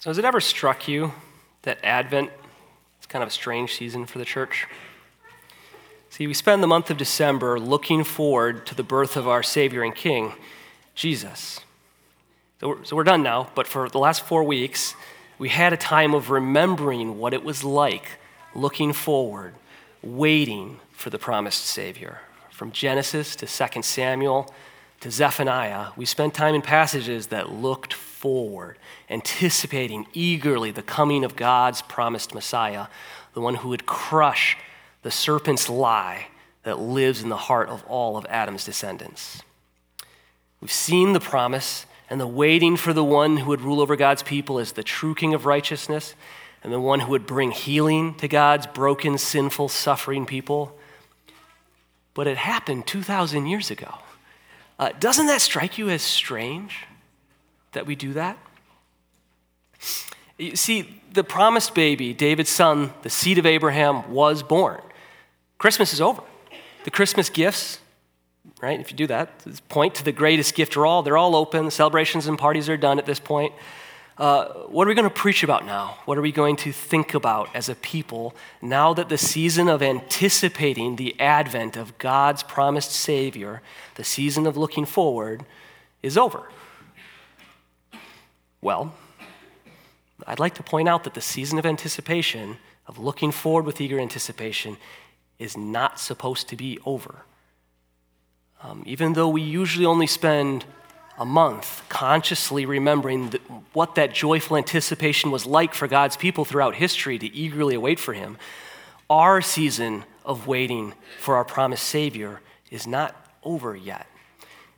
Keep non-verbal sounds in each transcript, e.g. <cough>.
So, has it ever struck you that Advent is kind of a strange season for the church? See, we spend the month of December looking forward to the birth of our Savior and King, Jesus. So we're, so we're done now, but for the last four weeks, we had a time of remembering what it was like looking forward, waiting for the promised Savior. From Genesis to 2 Samuel to Zephaniah, we spent time in passages that looked forward, anticipating eagerly the coming of God's promised Messiah, the one who would crush the serpent's lie that lives in the heart of all of Adam's descendants. We've seen the promise and the waiting for the one who would rule over God's people as the true king of righteousness and the one who would bring healing to God's broken, sinful, suffering people. But it happened 2,000 years ago. Uh, doesn't that strike you as strange that we do that? You see, the promised baby, David's son, the seed of Abraham, was born. Christmas is over. The Christmas gifts, right? If you do that, point to the greatest gift of all. They're all open. The celebrations and parties are done at this point. Uh, what are we going to preach about now? What are we going to think about as a people now that the season of anticipating the advent of God's promised Savior, the season of looking forward, is over? Well, I'd like to point out that the season of anticipation, of looking forward with eager anticipation, is not supposed to be over. Um, even though we usually only spend a month consciously remembering that what that joyful anticipation was like for God's people throughout history to eagerly await for Him, our season of waiting for our promised Savior is not over yet.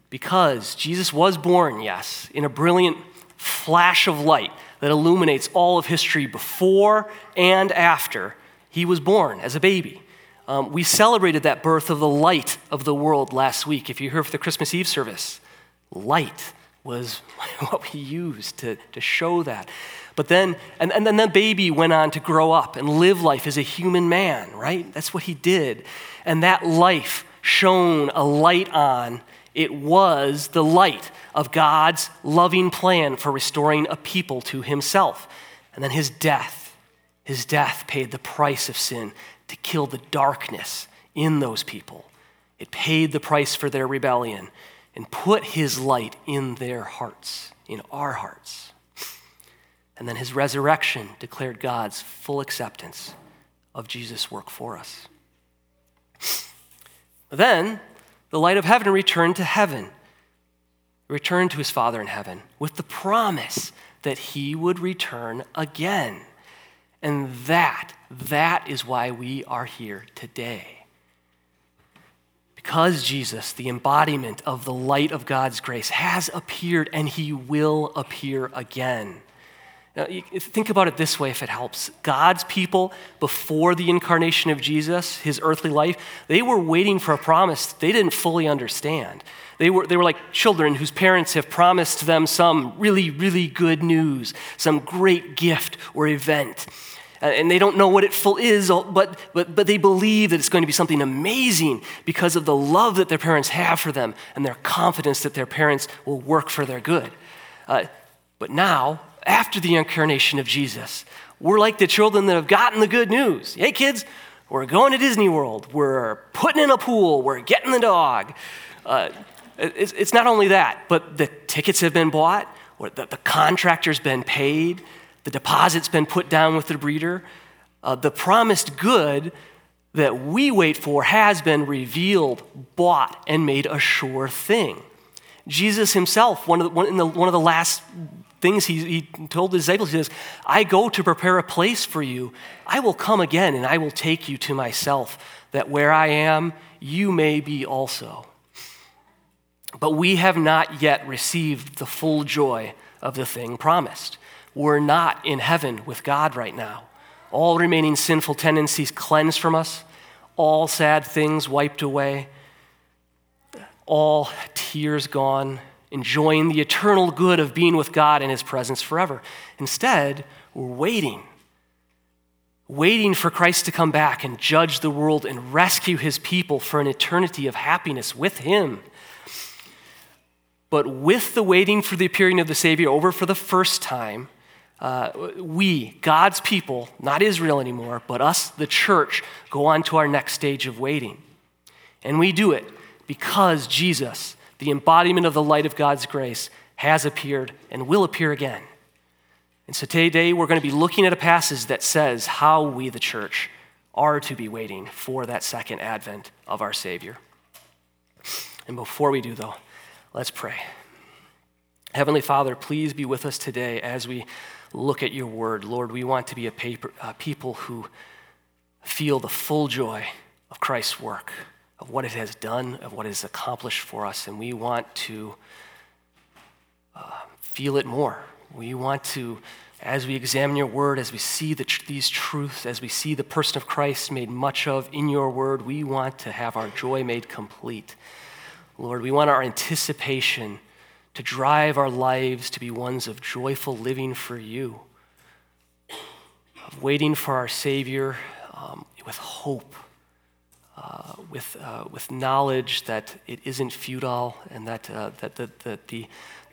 Because Jesus was born, yes, in a brilliant flash of light that illuminates all of history before and after he was born as a baby. Um, we celebrated that birth of the light of the world last week. If you're here for the Christmas Eve service, light was <laughs> what we used to, to show that. But then, and, and then the baby went on to grow up and live life as a human man, right? That's what he did. And that life shone a light on, it was the light of God's loving plan for restoring a people to himself. And then his death, his death paid the price of sin to kill the darkness in those people. It paid the price for their rebellion and put his light in their hearts, in our hearts. And then his resurrection declared God's full acceptance of Jesus' work for us. Then the light of heaven returned to heaven, returned to his Father in heaven, with the promise that he would return again. And that, that is why we are here today. Because Jesus, the embodiment of the light of God's grace, has appeared and he will appear again. Now, think about it this way if it helps. God's people, before the incarnation of Jesus, his earthly life, they were waiting for a promise they didn't fully understand. They were, they were like children whose parents have promised them some really, really good news, some great gift or event. And they don't know what it full is, but, but, but they believe that it's going to be something amazing because of the love that their parents have for them and their confidence that their parents will work for their good. Uh, but now, after the incarnation of Jesus, we're like the children that have gotten the good news. Hey, kids, we're going to Disney World. We're putting in a pool. We're getting the dog. Uh, it's, it's, not only that, but the tickets have been bought, or the, the contractor's been paid, the deposit's been put down with the breeder. Uh, the promised good that we wait for has been revealed, bought, and made a sure thing. Jesus himself, one of the, one, the, one of the last things he, he told the disciples, he says, I go to prepare a place for you. I will come again and I will take you to myself, that where I am, you may be also. But we have not yet received the full joy of the thing promised. We're not in heaven with God right now. All remaining sinful tendencies cleansed from us, all sad things wiped away, all tears gone, enjoying the eternal good of being with God in His presence forever. Instead, we're waiting, waiting for Christ to come back and judge the world and rescue His people for an eternity of happiness with Him. But with the waiting for the appearing of the Savior over for the first time, uh, we, God's people, not Israel anymore, but us, the church, go on to our next stage of waiting. And we do it because Jesus, the embodiment of the light of God's grace, has appeared and will appear again. And so today we're going to be looking at a passage that says how we, the church, are to be waiting for that second advent of our Savior. And before we do, though, let's pray. Heavenly Father, please be with us today as we look at your word. Lord, we want to be a paper, people who feel the full joy of Christ's work, of what it has done, of what it has accomplished for us, and we want to uh, feel it more. We want to, as we examine your word, as we see the tr- these truths, as we see the person of Christ made much of in your word, we want to have our joy made complete. Lord, we want our anticipation to drive our lives to be ones of joyful living for you, of waiting for our Savior um, with hope, uh, with, uh, with knowledge that it isn't futile and that, uh, that, that, that the,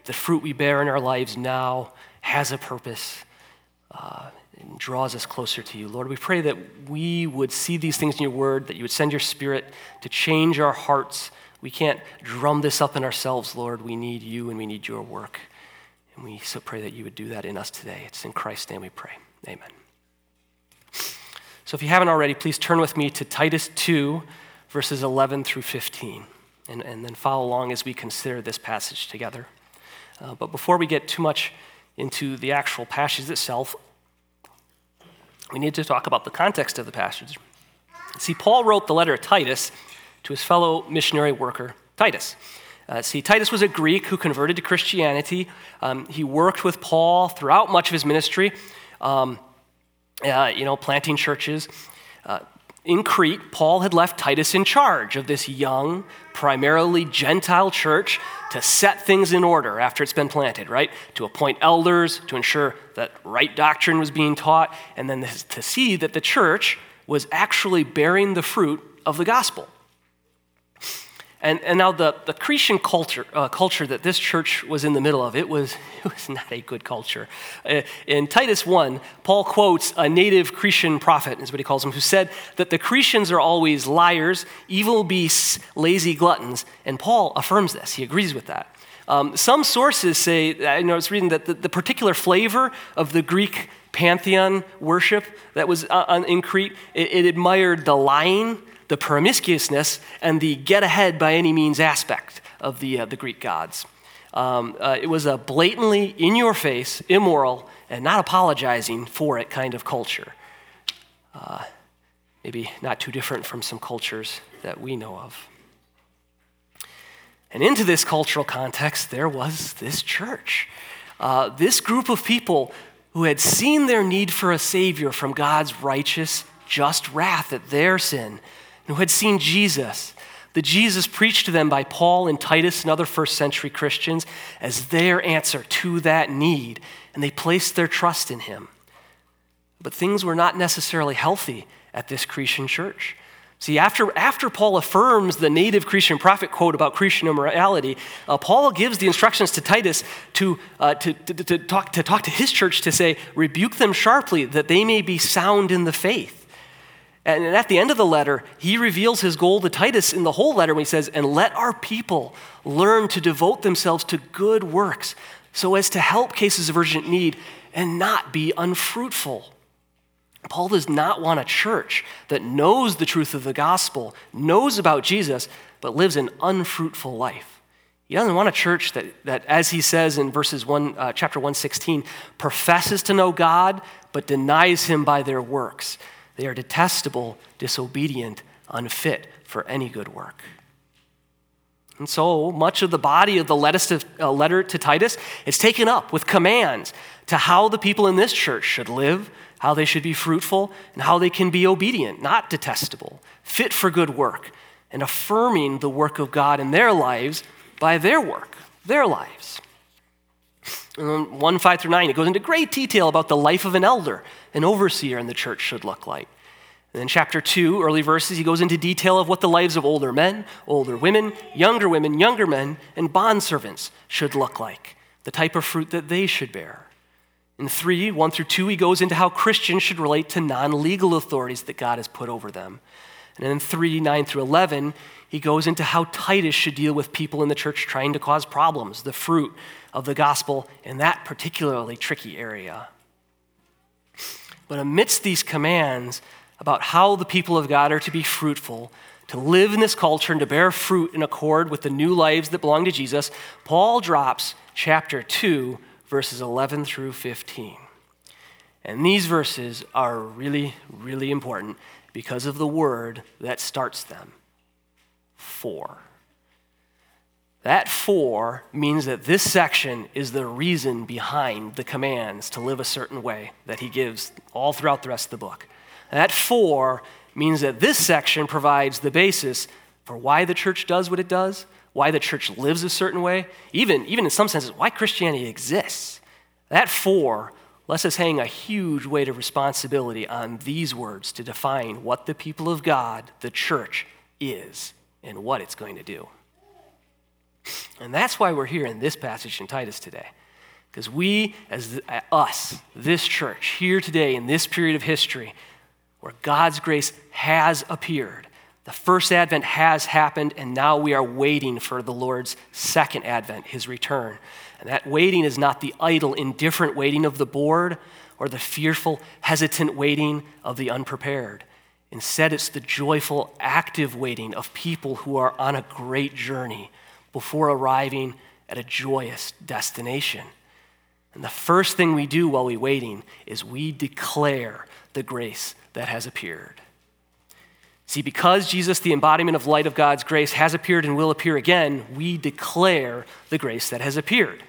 the fruit we bear in our lives now has a purpose uh, and draws us closer to you. Lord, we pray that we would see these things in your word, that you would send your spirit to change our hearts we can't drum this up in ourselves, Lord. We need you and we need your work. And we so pray that you would do that in us today. It's in Christ's name we pray. Amen. So if you haven't already, please turn with me to Titus 2, verses 11 through 15, and, and then follow along as we consider this passage together. Uh, but before we get too much into the actual passage itself, we need to talk about the context of the passage. See, Paul wrote the letter to Titus to his fellow missionary worker, Titus. Uh, see, Titus was a Greek who converted to Christianity. Um, he worked with Paul throughout much of his ministry, um, uh, you know, planting churches. Uh, in Crete, Paul had left Titus in charge of this young, primarily Gentile church to set things in order after it's been planted, right? To appoint elders, to ensure that right doctrine was being taught, and then to see that the church was actually bearing the fruit of the gospel. And, and now the, the Cretan culture, uh, culture that this church was in the middle of, it was, <laughs> it was not a good culture. Uh, in Titus 1, Paul quotes a native Cretan prophet, is what he calls him, who said that the Cretans are always liars, evil beasts, lazy gluttons. And Paul affirms this. He agrees with that. Um, some sources say, I know I was reading that the, the, particular flavor of the Greek pantheon worship that was uh, in Crete, it, it admired the lying the promiscuousness and the get ahead by any means aspect of the, uh, the Greek gods. Um, uh, it was a blatantly in your face, immoral, and not apologizing for it kind of culture. Uh, maybe not too different from some cultures that we know of. And into this cultural context, there was this church. Uh, this group of people who had seen their need for a Savior from God's righteous, just wrath at their sin who had seen Jesus, the Jesus preached to them by Paul and Titus and other first century Christians as their answer to that need, and they placed their trust in him. But things were not necessarily healthy at this Cretan church. See, after, after Paul affirms the native Cretan prophet quote about Cretan immorality, uh, Paul gives the instructions to Titus to, uh, to, to, to, talk, to talk to his church to say, rebuke them sharply that they may be sound in the faith. And at the end of the letter, he reveals his goal to Titus in the whole letter when he says, And let our people learn to devote themselves to good works so as to help cases of urgent need and not be unfruitful. Paul does not want a church that knows the truth of the gospel, knows about Jesus, but lives an unfruitful life. He doesn't want a church that, that as he says in verses one, uh, chapter 116, professes to know God, but denies him by their works. They are detestable, disobedient, unfit for any good work. And so much of the body of the uh, letter to Titus is taken up with commands to how the people in this church should live, how they should be fruitful, and how they can be obedient, not detestable, fit for good work, and affirming the work of God in their lives by their work, their lives. 1 5 through 9, it goes into great detail about the life of an elder, an overseer in the church should look like. And then, chapter 2, early verses, he goes into detail of what the lives of older men, older women, younger women, younger men, and bondservants should look like, the type of fruit that they should bear. In 3, 1 through 2, he goes into how Christians should relate to non legal authorities that God has put over them. And then 3, 9 through 11, he goes into how Titus should deal with people in the church trying to cause problems, the fruit of the gospel in that particularly tricky area. But amidst these commands about how the people of God are to be fruitful, to live in this culture and to bear fruit in accord with the new lives that belong to Jesus, Paul drops chapter 2, verses 11 through 15. And these verses are really, really important because of the word that starts them for. That for means that this section is the reason behind the commands to live a certain way that he gives all throughout the rest of the book. That for means that this section provides the basis for why the church does what it does, why the church lives a certain way, even, even in some senses, why Christianity exists. That for lets us hang a huge weight of responsibility on these words to define what the people of God, the church, is and what it's going to do. And that's why we're here in this passage in Titus today. Because we, as the, us, this church, here today in this period of history, where God's grace has appeared, the first advent has happened, and now we are waiting for the Lord's second advent, his return. And that waiting is not the idle, indifferent waiting of the bored or the fearful, hesitant waiting of the unprepared. Instead, it's the joyful, active waiting of people who are on a great journey before arriving at a joyous destination. And the first thing we do while we're waiting is we declare the grace that has appeared. See, because Jesus, the embodiment of light of God's grace, has appeared and will appear again, we declare the grace that has appeared.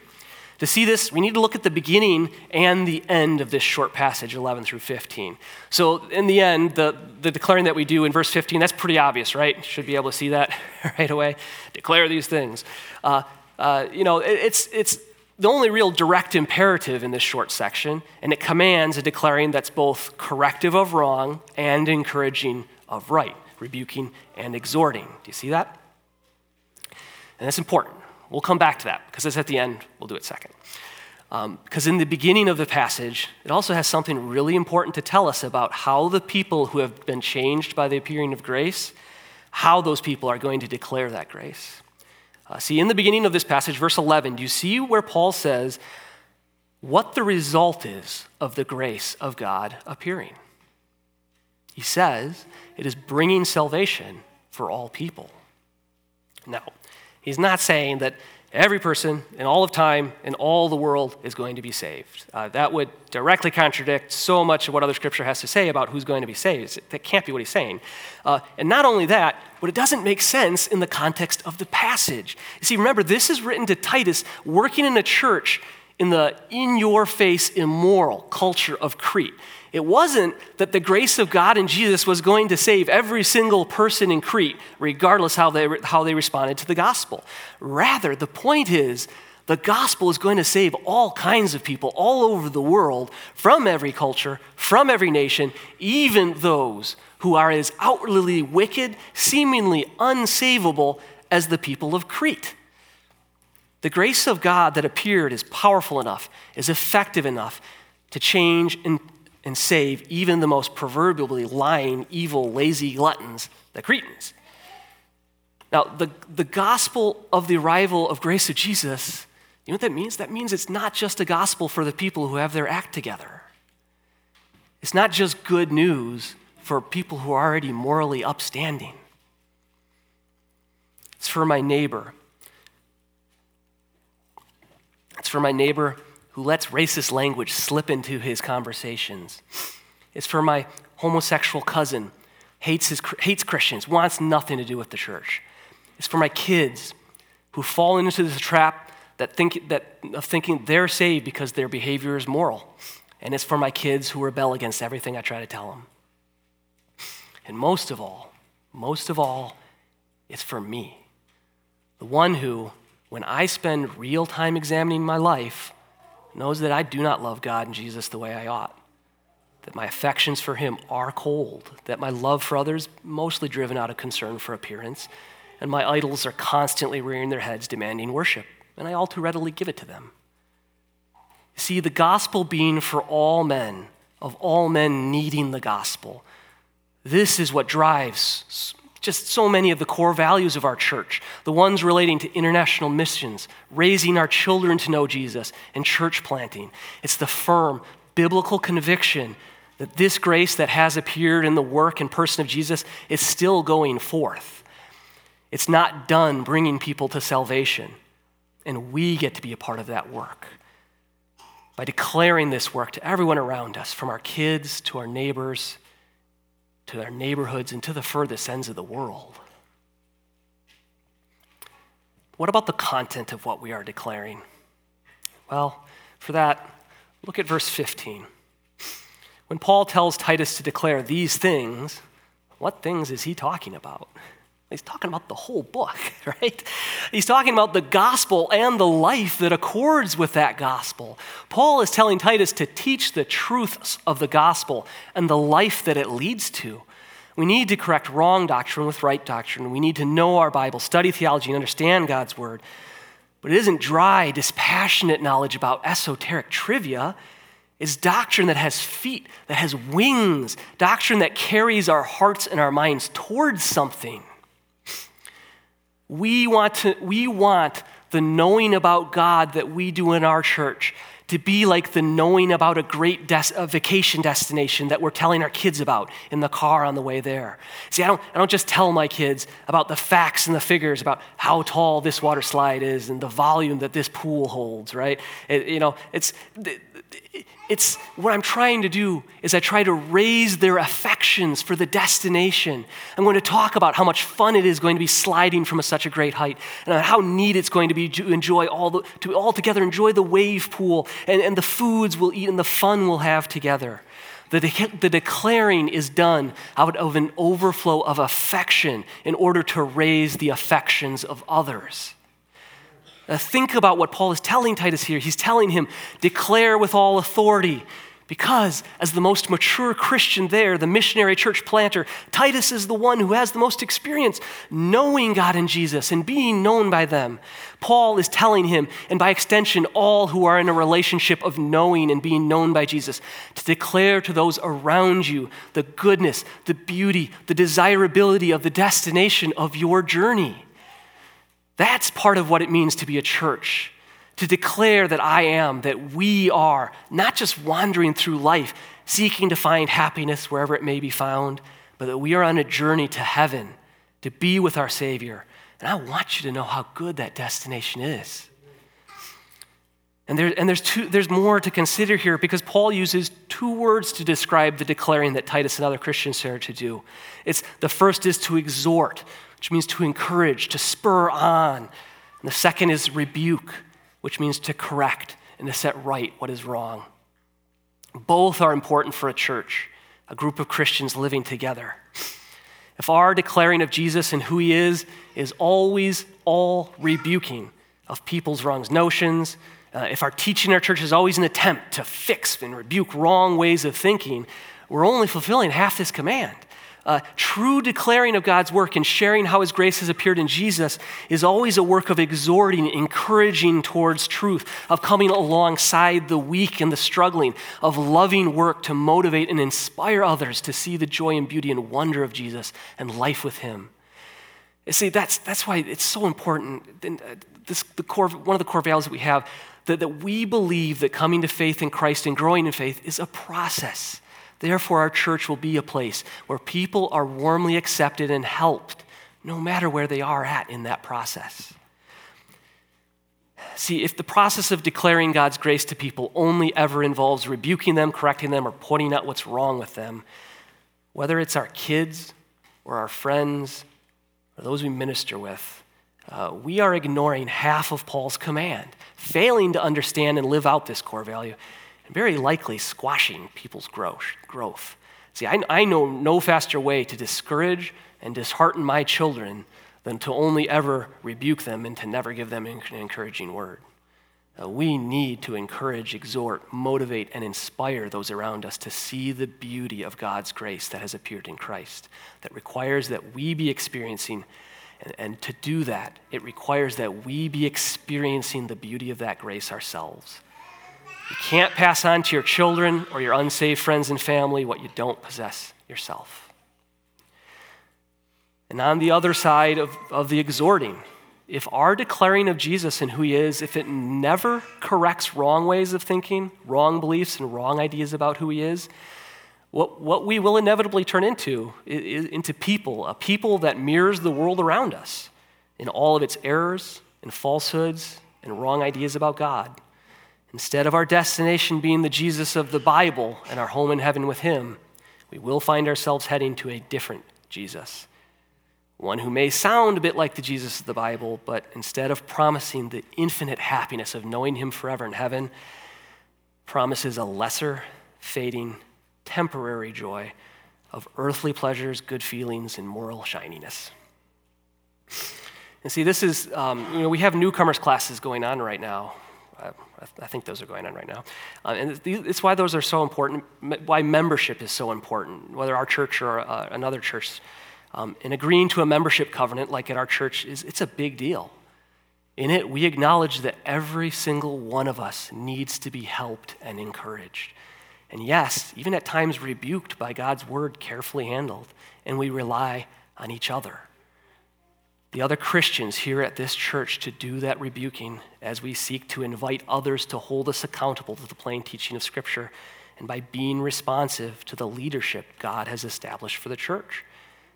To see this, we need to look at the beginning and the end of this short passage, 11 through 15. So, in the end, the, the declaring that we do in verse 15, that's pretty obvious, right? Should be able to see that <laughs> right away. Declare these things. Uh, uh, you know, it, it's, it's the only real direct imperative in this short section, and it commands a declaring that's both corrective of wrong and encouraging of right, rebuking and exhorting. Do you see that? And that's important. We'll come back to that because it's at the end. We'll do it second. Because um, in the beginning of the passage, it also has something really important to tell us about how the people who have been changed by the appearing of grace, how those people are going to declare that grace. Uh, see, in the beginning of this passage, verse 11, do you see where Paul says what the result is of the grace of God appearing? He says it is bringing salvation for all people. Now, He's not saying that every person in all of time in all the world is going to be saved. Uh, that would directly contradict so much of what other scripture has to say about who's going to be saved. That can't be what he's saying. Uh, and not only that, but it doesn't make sense in the context of the passage. You see, remember, this is written to Titus working in a church in the in your face immoral culture of Crete. It wasn't that the grace of God in Jesus was going to save every single person in Crete, regardless how they, how they responded to the gospel. Rather, the point is the gospel is going to save all kinds of people all over the world, from every culture, from every nation, even those who are as outwardly wicked, seemingly unsavable as the people of Crete. The grace of God that appeared is powerful enough, is effective enough to change and and save even the most proverbially lying, evil, lazy gluttons, the Cretans. Now, the, the gospel of the arrival of grace of Jesus, you know what that means? That means it's not just a gospel for the people who have their act together. It's not just good news for people who are already morally upstanding. It's for my neighbor. It's for my neighbor who lets racist language slip into his conversations. It's for my homosexual cousin, hates, his, hates Christians, wants nothing to do with the church. It's for my kids who fall into this trap that think, that, of thinking they're saved because their behavior is moral. And it's for my kids who rebel against everything I try to tell them. And most of all, most of all, it's for me. The one who, when I spend real time examining my life, knows that I do not love God and Jesus the way I ought, that my affections for Him are cold, that my love for others mostly driven out of concern for appearance, and my idols are constantly rearing their heads demanding worship, and I all too readily give it to them. See, the gospel being for all men, of all men needing the gospel. This is what drives just so many of the core values of our church the ones relating to international missions, raising our children to know Jesus, and church planting. It's the firm biblical conviction that this grace that has appeared in the work and person of Jesus is still going forth. It's not done bringing people to salvation, and we get to be a part of that work by declaring this work to everyone around us, from our kids to our neighbors to our neighborhoods and to the furthest ends of the world. What about the content of what we are declaring? Well, for that, look at verse 15. When Paul tells Titus to declare these things, what things is he talking about? He's talking about the whole book, <laughs> right? He's talking about the gospel and the life that accords with that gospel. Paul is telling Titus to teach the truths of the gospel and the life that it leads to. We need to correct wrong doctrine with right doctrine. We need to know our Bible, study theology, and understand God's word. But it isn't dry, dispassionate knowledge about esoteric trivia. It's doctrine that has feet, that has wings, doctrine that carries our hearts and our minds towards something. We want, to, we want the knowing about God that we do in our church to be like the knowing about a great des- a vacation destination that we're telling our kids about in the car on the way there. See, I don't, I don't just tell my kids about the facts and the figures about how tall this water slide is and the volume that this pool holds, right? It, you know, it's, it's what I'm trying to do is I try to raise their affections for the destination. I'm going to talk about how much fun it is going to be sliding from a, such a great height, and how neat it's going to be to enjoy all the, to all together enjoy the wave pool and, and the foods we'll eat and the fun we'll have together. The, de- the declaring is done out of an overflow of affection in order to raise the affections of others. Uh, think about what Paul is telling Titus here. He's telling him, declare with all authority. Because, as the most mature Christian there, the missionary church planter, Titus is the one who has the most experience knowing God and Jesus and being known by them. Paul is telling him, and by extension, all who are in a relationship of knowing and being known by Jesus, to declare to those around you the goodness, the beauty, the desirability of the destination of your journey. That's part of what it means to be a church. To declare that I am, that we are, not just wandering through life, seeking to find happiness wherever it may be found, but that we are on a journey to heaven, to be with our Savior. And I want you to know how good that destination is. And, there, and there's, two, there's more to consider here because Paul uses two words to describe the declaring that Titus and other Christians are to do. It's, the first is to exhort, which means to encourage, to spur on. And the second is rebuke, which means to correct and to set right what is wrong. Both are important for a church, a group of Christians living together. If our declaring of Jesus and who he is is always all rebuking of people's wrong notions, uh, if our teaching in our church is always an attempt to fix and rebuke wrong ways of thinking, we're only fulfilling half this command. Uh, true declaring of God's work and sharing how His grace has appeared in Jesus is always a work of exhorting, encouraging towards truth, of coming alongside the weak and the struggling, of loving work to motivate and inspire others to see the joy and beauty and wonder of Jesus and life with Him. See, that's, that's why it's so important. Uh, this, the core, one of the core values that we have, that, that we believe that coming to faith in Christ and growing in faith is a process. Therefore, our church will be a place where people are warmly accepted and helped, no matter where they are at in that process. See, if the process of declaring God's grace to people only ever involves rebuking them, correcting them, or pointing out what's wrong with them, whether it's our kids or our friends or those we minister with, uh, we are ignoring half of Paul's command, failing to understand and live out this core value and very likely squashing people's growth. See, I, I know no faster way to discourage and dishearten my children than to only ever rebuke them and to never give them an encouraging word. Uh, we need to encourage, exhort, motivate, and inspire those around us to see the beauty of God's grace that has appeared in Christ, that requires that we be experiencing, and, and to do that, it requires that we be experiencing the beauty of that grace ourselves. You can't pass on to your children or your unsaved friends and family what you don't possess yourself. And on the other side of, of the exhorting, if our declaring of Jesus and who he is, if it never corrects wrong ways of thinking, wrong beliefs, and wrong ideas about who he is, what, what we will inevitably turn into is, into people, a people that mirrors the world around us in all of its errors and falsehoods and wrong ideas about God. Instead of our destination being the Jesus of the Bible and our home in heaven with him, we will find ourselves heading to a different Jesus one who may sound a bit like the Jesus of the Bible, but instead of promising the infinite happiness of knowing him forever in heaven, promises a lesser, fading, temporary joy of earthly pleasures, good feelings, and moral shininess. And see, this is, um, you know, we have newcomers classes going on right now. I, I think those are going on right now. Uh, and it's why those are so important, why membership is so important, whether our church or uh, another church um, and agreeing to a membership covenant, like at our church, is it's a big deal. In it, we acknowledge that every single one of us needs to be helped and encouraged. And yes, even at times rebuked by God's word, carefully handled, and we rely on each other. The other Christians here at this church to do that rebuking as we seek to invite others to hold us accountable to the plain teaching of Scripture and by being responsive to the leadership God has established for the church.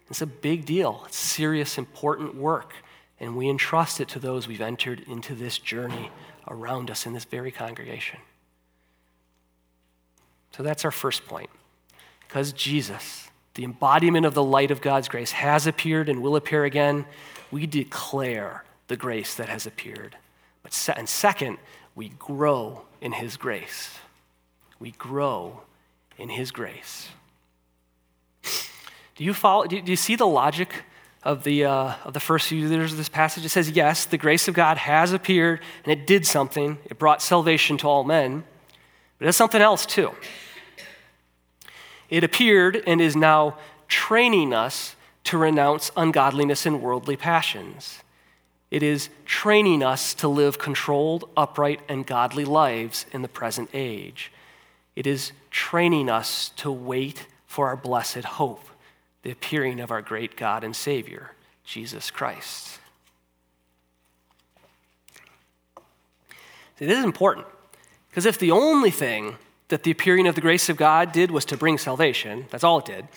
It's a big deal. It's serious, important work. And we entrust it to those we've entered into this journey around us in this very congregation. So that's our first point. Because Jesus, the embodiment of the light of God's grace, has appeared and will appear again, we declare the grace that has appeared. But se- and second, we grow in his grace. We grow in his grace. Do you, follow, do you see the logic of the, uh, of the first few letters of this passage? It says, yes, the grace of God has appeared and it did something. It brought salvation to all men. But it's something else too. It appeared and is now training us to renounce ungodliness and worldly passions. It is training us to live controlled, upright, and godly lives in the present age. It is training us to wait for our blessed hope the appearing of our great God and Savior, Jesus Christ. It is important because if the only thing that the appearing of the grace of God did was to bring salvation, that's all it did,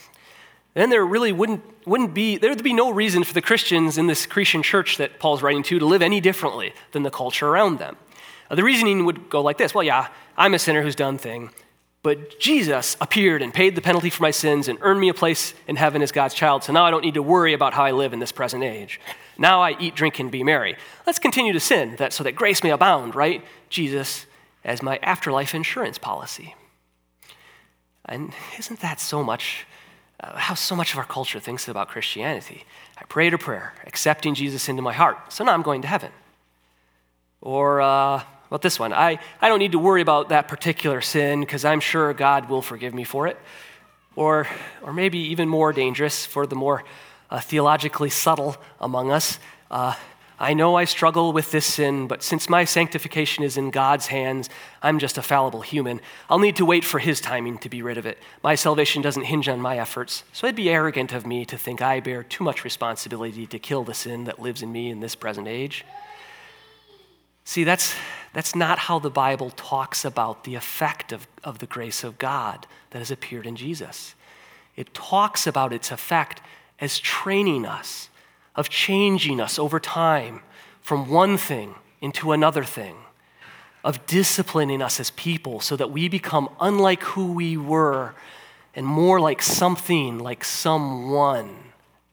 then there really wouldn't, wouldn't be, there would be no reason for the Christians in this Cretan church that Paul's writing to to live any differently than the culture around them. Uh, the reasoning would go like this well, yeah, I'm a sinner who's done thing, but Jesus appeared and paid the penalty for my sins and earned me a place in heaven as God's child. So now I don't need to worry about how I live in this present age. Now I eat, drink, and be merry. Let's continue to sin that, so that grace may abound, right? Jesus as my afterlife insurance policy. And isn't that so much uh, how so much of our culture thinks about Christianity? I prayed a prayer, accepting Jesus into my heart. So now I'm going to heaven. Or, uh, about this one? I, I don't need to worry about that particular sin because I'm sure God will forgive me for it. Or, or maybe even more dangerous for the more uh, theologically subtle among us. Uh, I know I struggle with this sin, but since my sanctification is in God's hands, I'm just a fallible human. I'll need to wait for His timing to be rid of it. My salvation doesn't hinge on my efforts, so it'd be arrogant of me to think I bear too much responsibility to kill the sin that lives in me in this present age. See, that's, that's not how the Bible talks about the effect of, of the grace of God that has appeared in Jesus. It talks about its effect as training us, of changing us over time from one thing into another thing, of disciplining us as people so that we become unlike who we were and more like something, like someone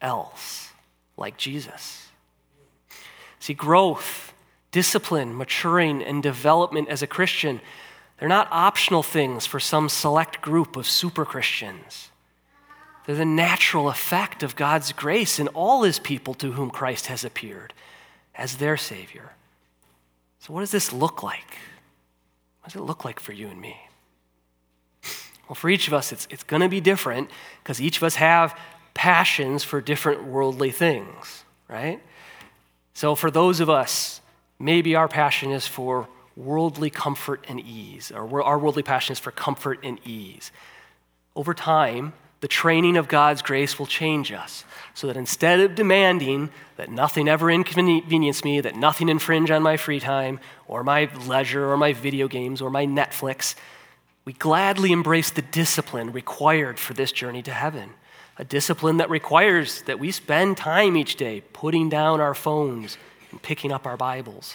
else, like Jesus. See, growth discipline, maturing, and development as a Christian, they're not optional things for some select group of super Christians. They're the natural effect of God's grace in all his people to whom Christ has appeared as their Savior. So, what does this look like? What does it look like for you and me? Well, for each of us, it's, it's going to be different because each of us have passions for different worldly things, right? So, for those of us Maybe our passion is for worldly comfort and ease, or our worldly passion is for comfort and ease. Over time, the training of God's grace will change us so that instead of demanding that nothing ever inconvenience me, that nothing infringe on my free time, or my leisure, or my video games, or my Netflix, we gladly embrace the discipline required for this journey to heaven. A discipline that requires that we spend time each day putting down our phones and picking up our Bibles.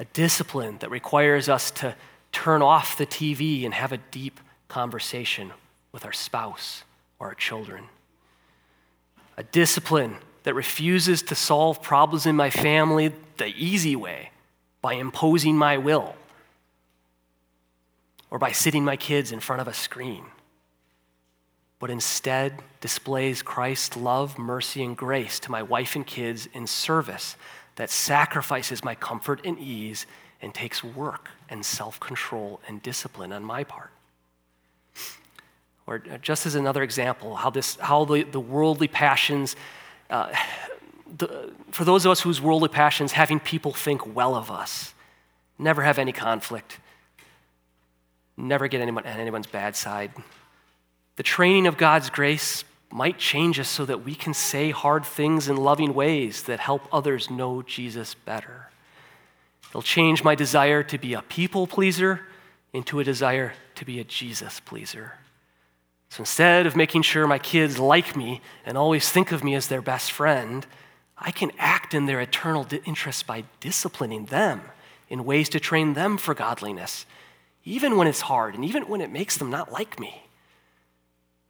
A discipline that requires us to turn off the TV and have a deep conversation with our spouse or our children a discipline that refuses to solve problems in my family the easy way by imposing my will or by sitting my kids in front of a screen, but instead displays Christ's love, mercy, and grace to my wife and kids in service that sacrifices my comfort and ease and takes work and self control and discipline on my part. Or just as another example, how, this, how the, the worldly passions, uh, the, for those of us whose worldly passions, having people think well of us, never have any conflict, never get anyone on anyone's bad side. The training of God's grace might change us so that we can say hard things in loving ways that help others know Jesus better. It'll change my desire to be a people pleaser into a desire to be a Jesus pleaser. So instead of making sure my kids like me and always think of me as their best friend, I can act in their eternal interest by disciplining them in ways to train them for godliness, even when it's hard and even when it makes them not like me.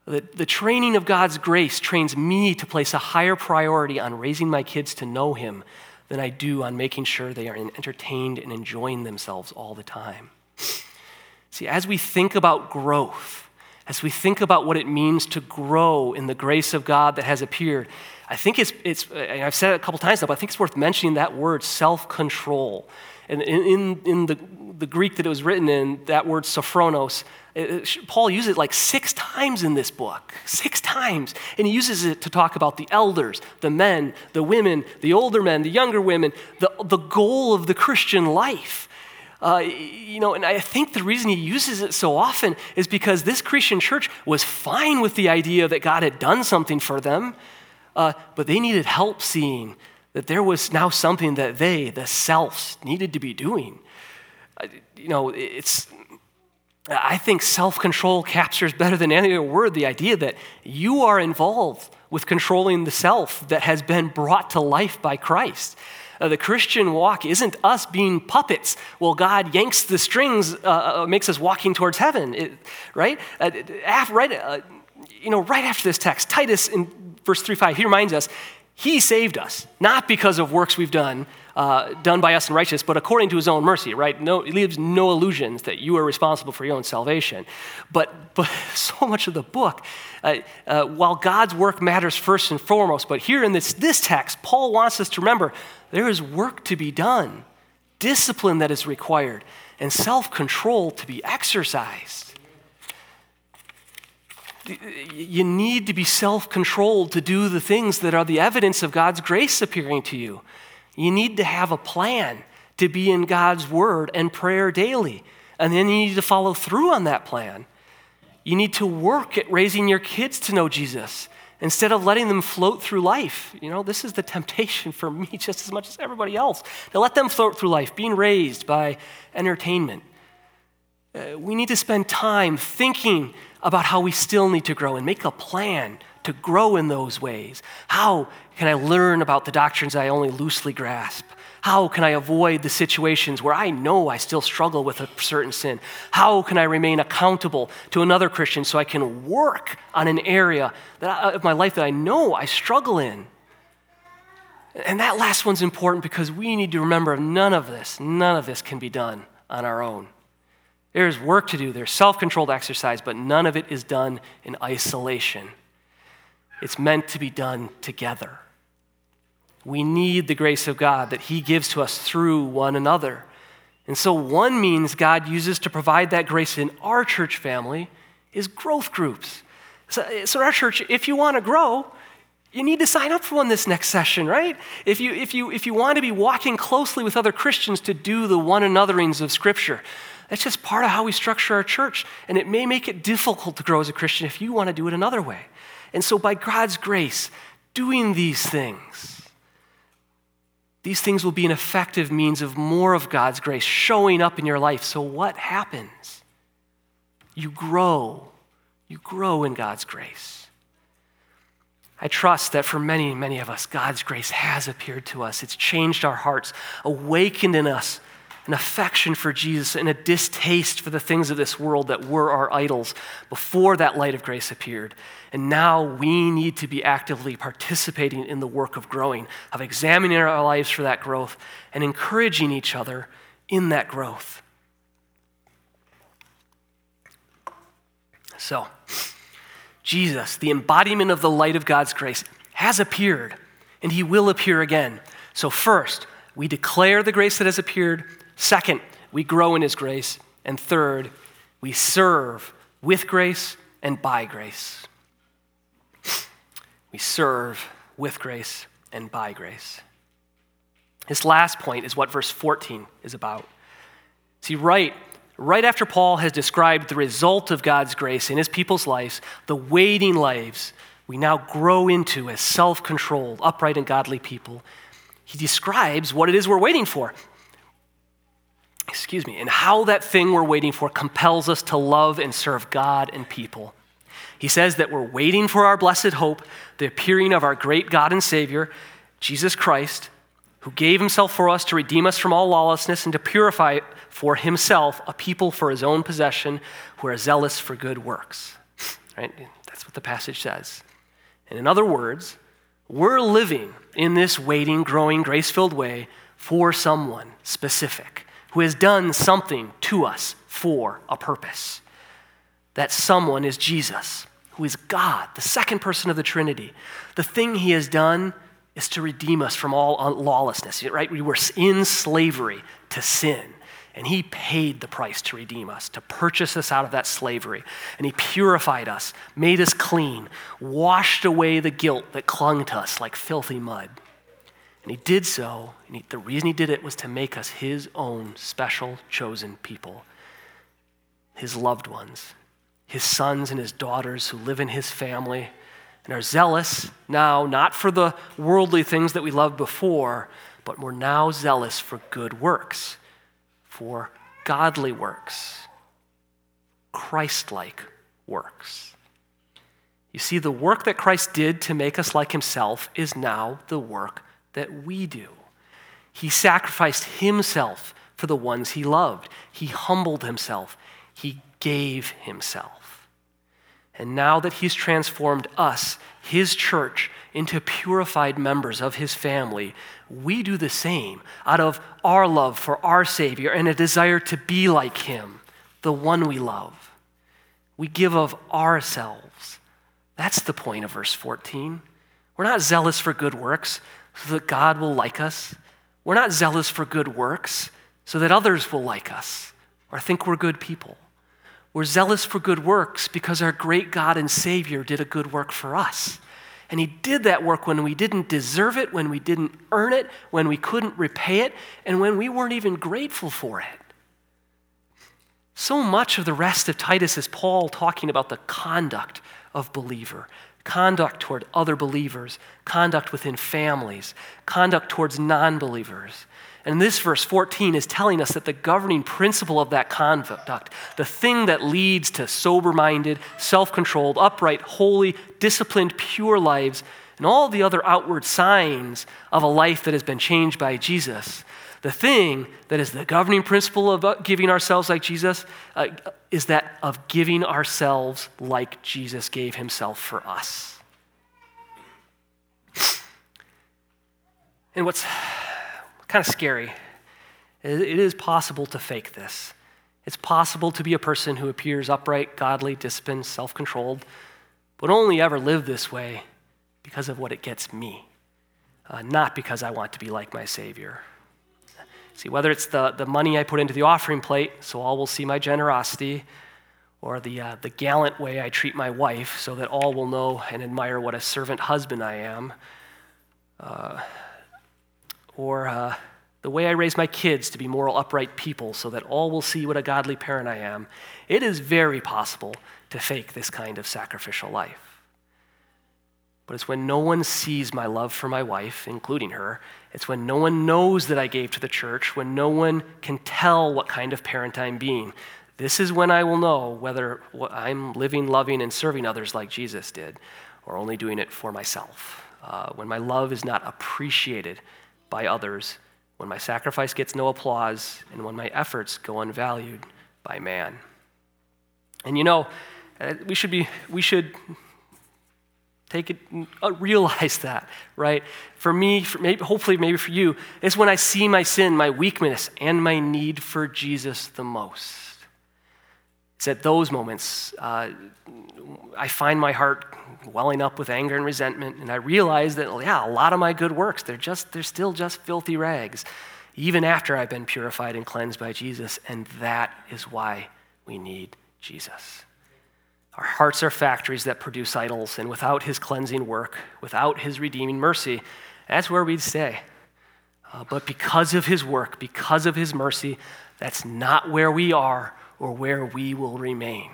The, the training of God's grace trains me to place a higher priority on raising my kids to know Him than I do on making sure they are entertained and enjoying themselves all the time. See, as we think about growth, as we think about what it means to grow in the grace of God that has appeared, I think it's, it's I've said it a couple times now, but I think it's worth mentioning that word self control. And in, in, in, the, the Greek that it was written in, that word sophronos, it, Paul uses it like six times in this book, six times. And he uses it to talk about the elders, the men, the women, the older men, the younger women, the, the goal of the Christian life. Uh, you know, and I think the reason he uses it so often is because this Christian church was fine with the idea that God had done something for them, uh, but they needed help seeing that there was now something that they, the selves, needed to be doing. Uh, you know, it's. I think self control captures better than any other word the idea that you are involved with controlling the self that has been brought to life by Christ. Uh, the Christian walk isn't us being puppets. Well, God yanks the strings, uh, uh makes us walking towards heaven, it, right? Uh, after, right uh, you know, right after this text, Titus in verse 3 5, he reminds us, He saved us, not because of works we've done, uh, done by us in righteousness, but according to his own mercy, right? No, he leaves no illusions that you are responsible for your own salvation. But, but <laughs> so much of the book, uh, uh, while God's work matters first and foremost, but here in this, this text, Paul wants us to remember there is work to be done, discipline that is required, and self control to be exercised. You need to be self controlled to do the things that are the evidence of God's grace appearing to you. You need to have a plan to be in God's word and prayer daily. And then you need to follow through on that plan. You need to work at raising your kids to know Jesus instead of letting them float through life. You know, this is the <laughs> temptation for me just as much as everybody else to let them float through life, being raised by entertainment. Uh, we need to spend time thinking about how we still need to grow and make a plan to grow in those ways. How can I learn about the doctrines I only loosely grasp? How can I avoid the situations where I know I still struggle with a certain sin? How can I remain accountable to another Christian so I can work on an area that, of my life that I know I struggle in? And that last one's important because we need to remember none of this, none of this can be done on our own. There's work to do, there's self controlled exercise, but none of it is done in isolation. It's meant to be done together. We need the grace of God that He gives to us through one another. And so, one means God uses to provide that grace in our church family is growth groups. So, so our church, if you want to grow, you need to sign up for one this next session, right? If you, if you, if you want to be walking closely with other Christians to do the one anotherings of Scripture, that's just part of how we structure our church. And it may make it difficult to grow as a Christian if you want to do it another way. And so, by God's grace, doing these things, these things will be an effective means of more of God's grace showing up in your life. So, what happens? You grow. You grow in God's grace. I trust that for many, many of us, God's grace has appeared to us. It's changed our hearts, awakened in us an affection for Jesus and a distaste for the things of this world that were our idols before that light of grace appeared. And now we need to be actively participating in the work of growing, of examining our lives for that growth and encouraging each other in that growth. So, Jesus, the embodiment of the light of God's grace, has appeared and he will appear again. So, first, we declare the grace that has appeared. Second, we grow in his grace. And third, we serve with grace and by grace. We serve with grace and by grace. This last point is what verse 14 is about. See, right right after Paul has described the result of God's grace in his people's lives, the waiting lives we now grow into as self controlled, upright, and godly people, he describes what it is we're waiting for. Excuse me, and how that thing we're waiting for compels us to love and serve God and people. He says that we're waiting for our blessed hope, the appearing of our great God and Savior, Jesus Christ, who gave himself for us to redeem us from all lawlessness and to purify for himself a people for his own possession who are zealous for good works. Right? That's what the passage says. And in other words, we're living in this waiting, growing, grace filled way for someone specific who has done something to us for a purpose. That someone is Jesus, who is God, the second person of the Trinity. The thing he has done is to redeem us from all lawlessness, right? We were in slavery to sin. And he paid the price to redeem us, to purchase us out of that slavery. And he purified us, made us clean, washed away the guilt that clung to us like filthy mud. And he did so, and he, the reason he did it was to make us his own special, chosen people, his loved ones, his sons and his daughters who live in his family and are zealous now, not for the worldly things that we loved before, but we're now zealous for good works, for godly works, Christ like works. You see, the work that Christ did to make us like himself is now the work that we do. He sacrificed himself for the ones he loved, he humbled himself, he gave himself. And now that he's transformed us, his church, into purified members of his family, we do the same out of our love for our Savior and a desire to be like him, the one we love. We give of ourselves. That's the point of verse 14. We're not zealous for good works so that God will like us. We're not zealous for good works so that others will like us or think we're good people. We're zealous for good works because our great God and Savior did a good work for us. And He did that work when we didn't deserve it, when we didn't earn it, when we couldn't repay it, and when we weren't even grateful for it. So much of the rest of Titus is Paul talking about the conduct of believer, conduct toward other believers, conduct within families, conduct towards non believers. And this verse 14 is telling us that the governing principle of that conduct, the thing that leads to sober minded, self controlled, upright, holy, disciplined, pure lives, and all the other outward signs of a life that has been changed by Jesus, the thing that is the governing principle of uh, giving ourselves like Jesus uh, is that of giving ourselves like Jesus gave himself for us. And what's kind of scary. Is it is possible to fake this. It's possible to be a person who appears upright, godly, disciplined, self controlled, but only ever live this way because of what it gets me, uh, not because I want to be like my Savior. See, whether it's the, the money I put into the offering plate, so all will see my generosity, or the, uh, the gallant way I treat my wife so that all will know and admire what a servant husband I am, uh, or uh, the way I raise my kids to be moral, upright people so that all will see what a godly parent I am, it is very possible to fake this kind of sacrificial life. But it's when no one sees my love for my wife, including her. It's when no one knows that I gave to the church, when no one can tell what kind of parent I'm being. This is when I will know whether I'm living, loving, and serving others like Jesus did, or only doing it for myself. Uh, when my love is not appreciated by others when my sacrifice gets no applause, and when my efforts go unvalued by man. And you know, uh, we should be, we should take it, uh, realize <laughs> that, right? For me, for maybe, hopefully, maybe for you, is when I see my sin, my weakness, and my need for Jesus the most. It's at those moments uh, I find my heart welling up with anger and resentment, and I realize that, yeah, a lot of my good works, they're just, they're still just filthy rags, even after I've been purified and cleansed by Jesus, and that is why we need Jesus. Our hearts are factories that produce idols, and without his cleansing work, without his redeeming mercy, that's where we'd stay. Uh, but because of his work, because of his mercy, that's not where we are or where we will remain.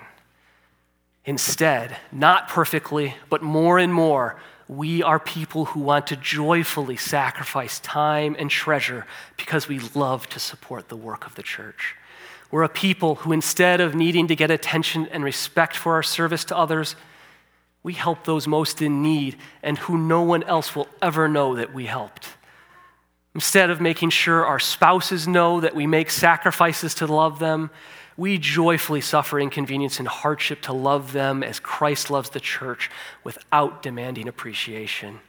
Instead, not perfectly, but more and more, we are people who want to joyfully sacrifice time and treasure because we love to support the work of the church. We're a people who, instead of needing to get attention and respect for our service to others, we help those most in need and who no one else will ever know that we helped. Instead of making sure our spouses know that we make sacrifices to love them, we joyfully suffer inconvenience and hardship to love them as Christ loves the church without demanding appreciation.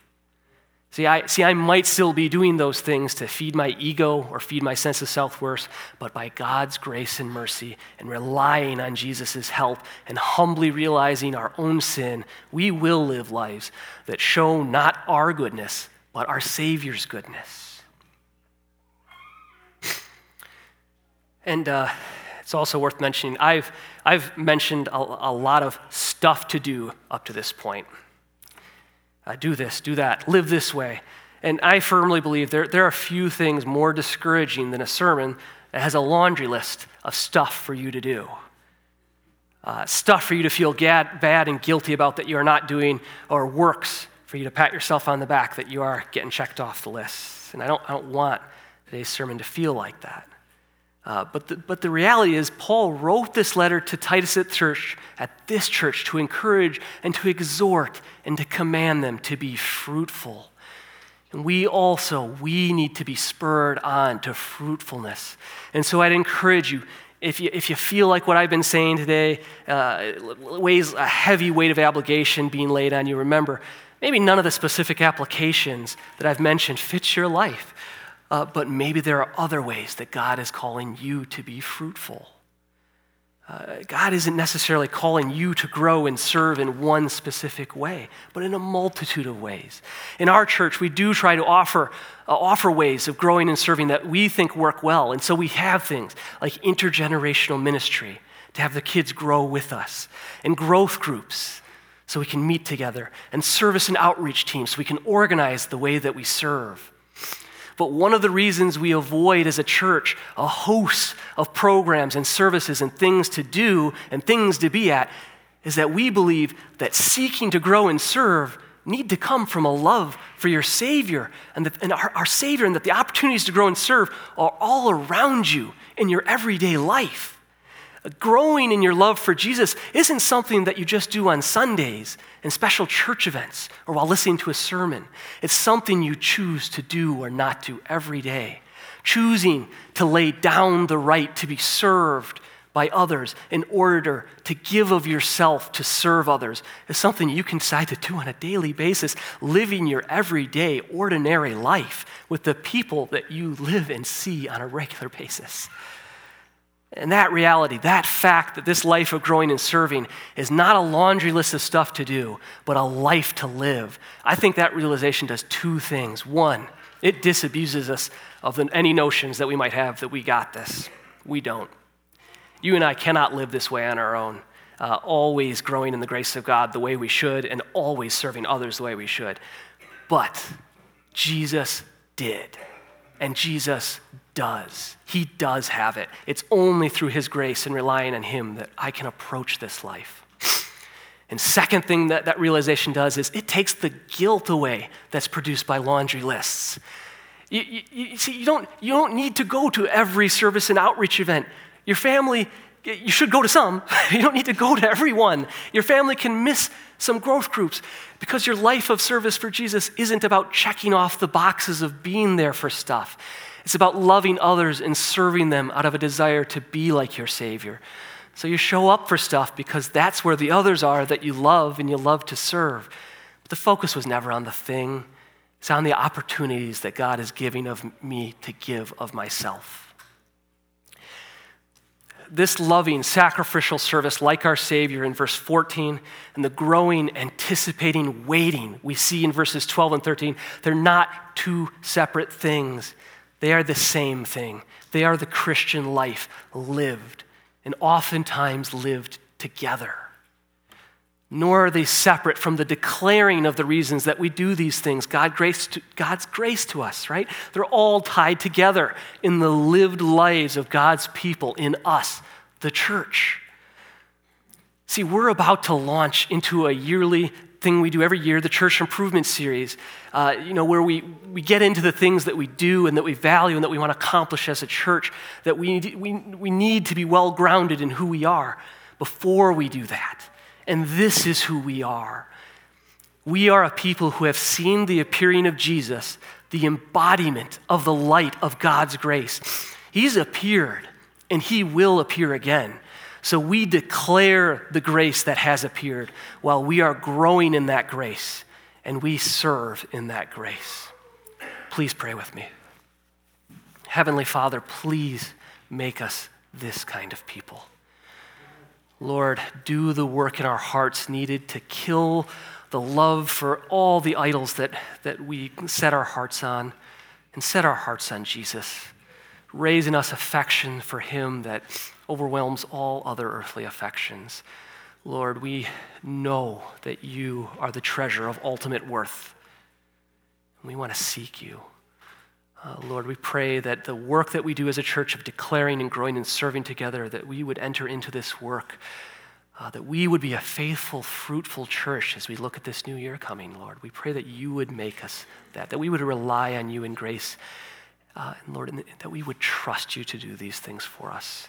See I, see, I might still be doing those things to feed my ego or feed my sense of self worth, but by God's grace and mercy and relying on Jesus' help and humbly realizing our own sin, we will live lives that show not our goodness, but our Savior's goodness. And, uh, it's also worth mentioning, I've, I've mentioned a, a lot of stuff to do up to this point. Uh, do this, do that, live this way. And I firmly believe there, there are few things more discouraging than a sermon that has a laundry list of stuff for you to do. Uh, stuff for you to feel gad, bad and guilty about that you are not doing, or works for you to pat yourself on the back that you are getting checked off the list. And I don't, I don't want today's sermon to feel like that. Uh, but, the, but the reality is, Paul wrote this letter to Titus at church, at this church, to encourage and to exhort and to command them to be fruitful. And we also, we need to be spurred on to fruitfulness. And so I'd encourage you, if you, if you feel like what I've been saying today uh, weighs a heavy weight of obligation being laid on you, remember, maybe none of the specific applications that I've mentioned fits your life. Uh, but maybe there are other ways that God is calling you to be fruitful. Uh, God isn't necessarily calling you to grow and serve in one specific way, but in a multitude of ways. In our church, we do try to offer, uh, offer ways of growing and serving that we think work well. And so we have things like intergenerational ministry to have the kids grow with us, and growth groups so we can meet together, and service and outreach teams so we can organize the way that we serve. But one of the reasons we avoid as a church a host of programs and services and things to do and things to be at is that we believe that seeking to grow and serve need to come from a love for your Savior and, and our, our Savior, and that the opportunities to grow and serve are all around you in your everyday life. Growing in your love for Jesus isn't something that you just do on Sundays and special church events or while listening to a sermon. It's something you choose to do or not do every day. Choosing to lay down the right to be served by others in order to give of yourself to serve others is something you can decide to do on a daily basis, living your everyday, ordinary life with the people that you live and see on a regular basis. And that reality, that fact that this life of growing and serving is not a laundry list of stuff to do, but a life to live, I think that realization does two things. One, it disabuses us of any notions that we might have that we got this. We don't. You and I cannot live this way on our own. uh, always growing in the grace of God the way we should, and always serving others the way we should. But Jesus did, and Jesus does. He does have it. It's only through His grace and relying on Him that I can approach this life. And second thing that that realization does is it takes the guilt away that's produced by laundry lists. You, you, you, see, you don't, you don't need to go to every service and outreach event. Your family, you should go to some. <laughs> you don't need to go to every one. Your family can miss some growth groups because your life of service for Jesus isn't about checking off the boxes of being there for stuff. It's about loving others and serving them out of a desire to be like your Savior. So you show up for stuff because that's where the others are that you love and you love to serve. But the focus was never on the thing, it's on the opportunities that God is giving of me to give of myself. This loving, sacrificial service, like our Savior in verse 14, and the growing, anticipating, waiting we see in verses 12 and 13, they're not two separate things. They are the same thing. They are the Christian life lived, and oftentimes lived together nor are they separate from the declaring of the reasons that we do these things. God grace to, God's grace to us, right? They're all tied together in the lived lives of God's people, in us, the church. See, we're about to launch into a yearly thing we do every year, the Church Improvement Series, uh, you know, where we, we get into the things that we do and that we value and that we want to accomplish as a church, that we, we, we need to be well grounded in who we are before we do that. And this is who we are. We are a people who have seen the appearing of Jesus, the embodiment of the light of God's grace. He's appeared, and He will appear again. So we declare the grace that has appeared while we are growing in that grace, and we serve in that grace. Please pray with me. Heavenly Father, please make us this kind of people. Lord, do the work in our hearts needed to kill the love for all the idols that, that we set our hearts on and set our hearts on Jesus. Raise in us affection for him that overwhelms all other earthly affections. Lord, we know that you are the treasure of ultimate worth. We want to seek you. Uh, Lord, we pray that the work that we do as a church of declaring and growing and serving together, that we would enter into this work, uh, that we would be a faithful, fruitful church as we look at this new year coming, Lord. We pray that you would make us that, that we would rely on you in grace, uh, and Lord, and that we would trust you to do these things for us.